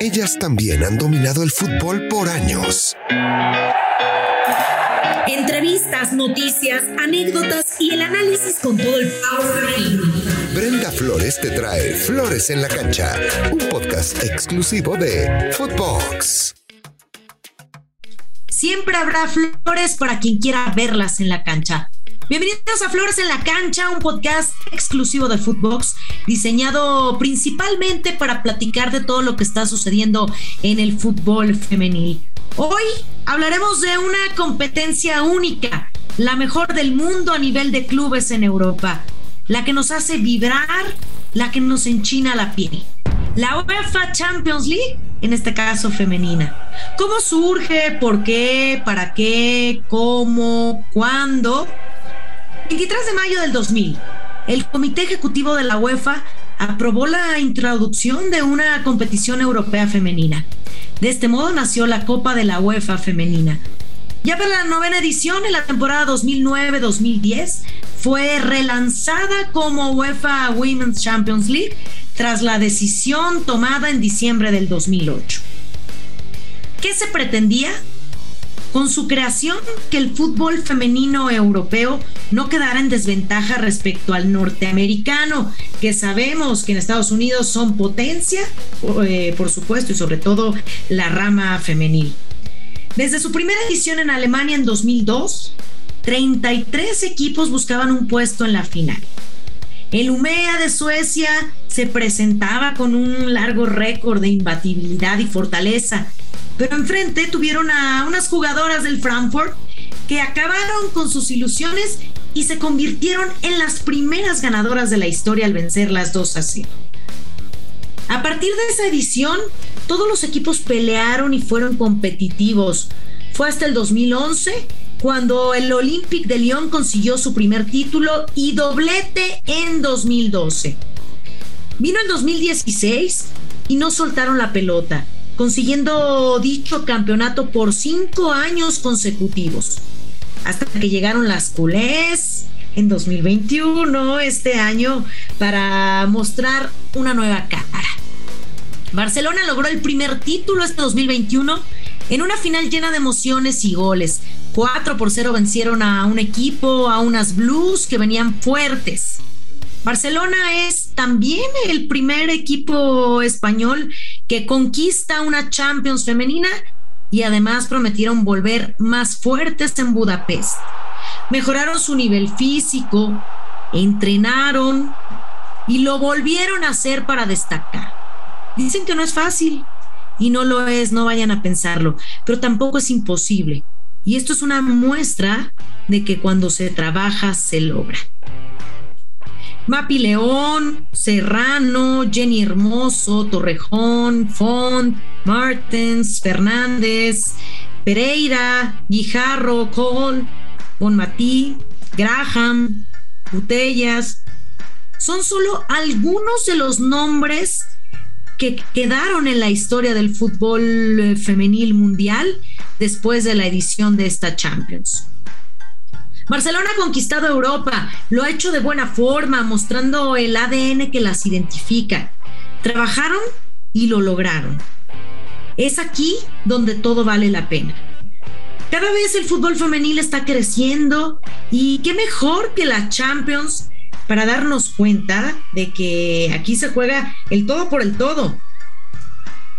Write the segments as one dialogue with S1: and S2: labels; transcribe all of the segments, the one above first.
S1: Ellas también han dominado el fútbol por años.
S2: Entrevistas, noticias, anécdotas y el análisis con todo el power
S1: Brenda Flores te trae Flores en la cancha, un podcast exclusivo de Footbox.
S2: Siempre habrá flores para quien quiera verlas en la cancha. Bienvenidos a Flores en la Cancha, un podcast exclusivo de Footbox, diseñado principalmente para platicar de todo lo que está sucediendo en el fútbol femenil. Hoy hablaremos de una competencia única, la mejor del mundo a nivel de clubes en Europa, la que nos hace vibrar, la que nos enchina la piel. La UEFA Champions League, en este caso femenina. ¿Cómo surge? ¿Por qué? ¿Para qué? ¿Cómo? ¿Cuándo? 23 de mayo del 2000, el Comité Ejecutivo de la UEFA aprobó la introducción de una competición europea femenina. De este modo nació la Copa de la UEFA femenina. Ya para la novena edición, en la temporada 2009-2010, fue relanzada como UEFA Women's Champions League tras la decisión tomada en diciembre del 2008. ¿Qué se pretendía? Con su creación que el fútbol femenino europeo no quedara en desventaja respecto al norteamericano, que sabemos que en Estados Unidos son potencia, eh, por supuesto, y sobre todo la rama femenil. Desde su primera edición en Alemania en 2002, 33 equipos buscaban un puesto en la final. El UMEA de Suecia se presentaba con un largo récord de imbatibilidad y fortaleza, pero enfrente tuvieron a unas jugadoras del Frankfurt que acabaron con sus ilusiones y se convirtieron en las primeras ganadoras de la historia al vencer las 2 a 0. A partir de esa edición, todos los equipos pelearon y fueron competitivos. Fue hasta el 2011 cuando el Olympique de Lyon consiguió su primer título y doblete en 2012. Vino el 2016 y no soltaron la pelota consiguiendo dicho campeonato por cinco años consecutivos, hasta que llegaron las culés en 2021, este año, para mostrar una nueva cara. Barcelona logró el primer título este 2021 en una final llena de emociones y goles. 4 por 0 vencieron a un equipo, a unas Blues que venían fuertes. Barcelona es también el primer equipo español que conquista una Champions femenina y además prometieron volver más fuertes en Budapest. Mejoraron su nivel físico, entrenaron y lo volvieron a hacer para destacar. Dicen que no es fácil y no lo es, no vayan a pensarlo, pero tampoco es imposible. Y esto es una muestra de que cuando se trabaja se logra. Mapi León, Serrano, Jenny Hermoso, Torrejón, Font, Martens, Fernández, Pereira, Guijarro, Cole, Bonmatí, Graham, Butellas. Son solo algunos de los nombres que quedaron en la historia del fútbol eh, femenil mundial después de la edición de esta Champions. Barcelona ha conquistado Europa, lo ha hecho de buena forma, mostrando el ADN que las identifica. Trabajaron y lo lograron. Es aquí donde todo vale la pena. Cada vez el fútbol femenil está creciendo y qué mejor que la Champions para darnos cuenta de que aquí se juega el todo por el todo.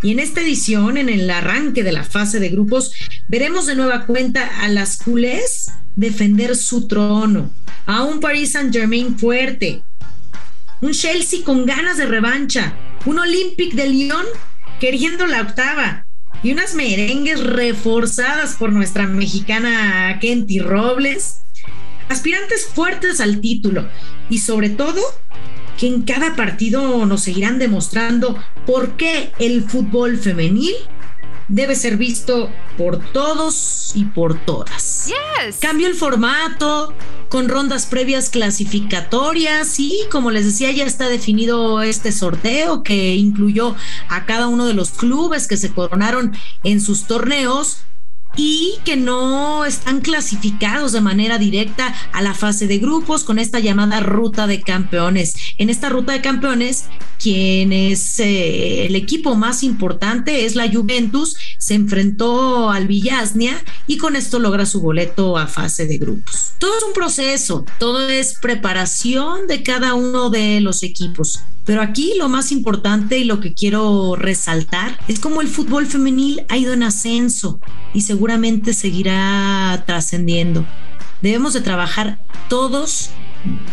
S2: Y en esta edición, en el arranque de la fase de grupos, veremos de nueva cuenta a las culés defender su trono, a un Paris Saint Germain fuerte, un Chelsea con ganas de revancha, un Olympique de Lyon queriendo la octava y unas merengues reforzadas por nuestra mexicana Kenty Robles, aspirantes fuertes al título y sobre todo que en cada partido nos seguirán demostrando por qué el fútbol femenil debe ser visto por todos y por todas. Yes. Cambió el formato con rondas previas clasificatorias y como les decía ya está definido este sorteo que incluyó a cada uno de los clubes que se coronaron en sus torneos y que no están clasificados de manera directa a la fase de grupos con esta llamada ruta de campeones. En esta ruta de campeones, quien es eh, el equipo más importante, es la Juventus, se enfrentó al Villasnia y con esto logra su boleto a fase de grupos. Todo es un proceso, todo es preparación de cada uno de los equipos. Pero aquí lo más importante y lo que quiero resaltar es cómo el fútbol femenil ha ido en ascenso y seguramente seguirá trascendiendo. Debemos de trabajar todos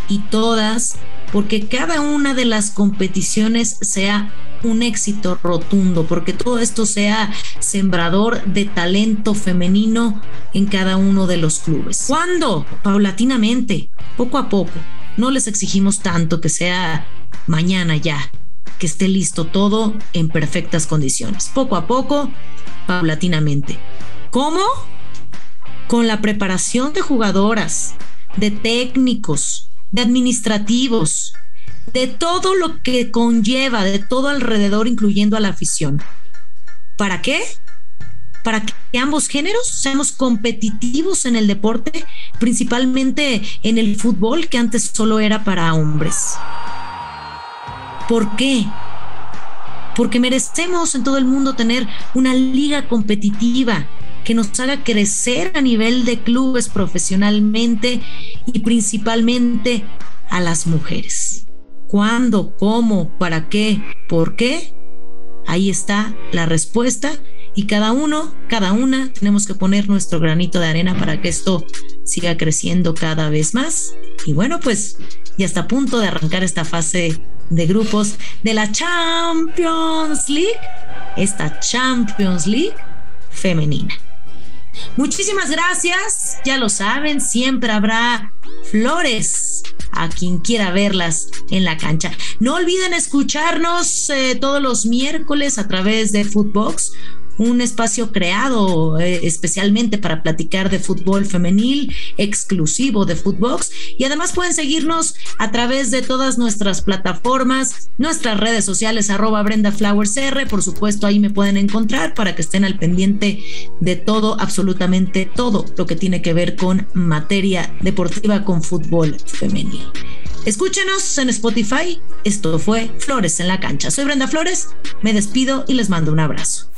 S2: y todas porque cada una de las competiciones sea un éxito rotundo, porque todo esto sea sembrador de talento femenino en cada uno de los clubes. ¿Cuándo? Paulatinamente, poco a poco. No les exigimos tanto que sea mañana ya, que esté listo todo en perfectas condiciones. Poco a poco, paulatinamente. ¿Cómo? Con la preparación de jugadoras, de técnicos, de administrativos, de todo lo que conlleva, de todo alrededor, incluyendo a la afición. ¿Para qué? Para que ambos géneros seamos competitivos en el deporte, principalmente en el fútbol, que antes solo era para hombres. ¿Por qué? Porque merecemos en todo el mundo tener una liga competitiva que nos haga crecer a nivel de clubes profesionalmente y principalmente a las mujeres. ¿Cuándo? ¿Cómo? ¿Para qué? ¿Por qué? Ahí está la respuesta y cada uno, cada una, tenemos que poner nuestro granito de arena para que esto siga creciendo cada vez más. Y bueno, pues ya está a punto de arrancar esta fase de grupos de la Champions League, esta Champions League femenina. Muchísimas gracias, ya lo saben, siempre habrá flores a quien quiera verlas en la cancha. No olviden escucharnos eh, todos los miércoles a través de Footbox un espacio creado eh, especialmente para platicar de fútbol femenil, exclusivo de Footbox. Y además pueden seguirnos a través de todas nuestras plataformas, nuestras redes sociales, arroba Brenda Flowers R. Por supuesto, ahí me pueden encontrar para que estén al pendiente de todo, absolutamente todo lo que tiene que ver con materia deportiva con fútbol femenil. Escúchenos en Spotify. Esto fue Flores en la cancha. Soy Brenda Flores, me despido y les mando un abrazo.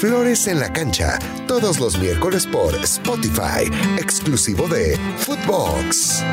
S1: Flores en la cancha, todos los miércoles por Spotify, exclusivo de Footbox.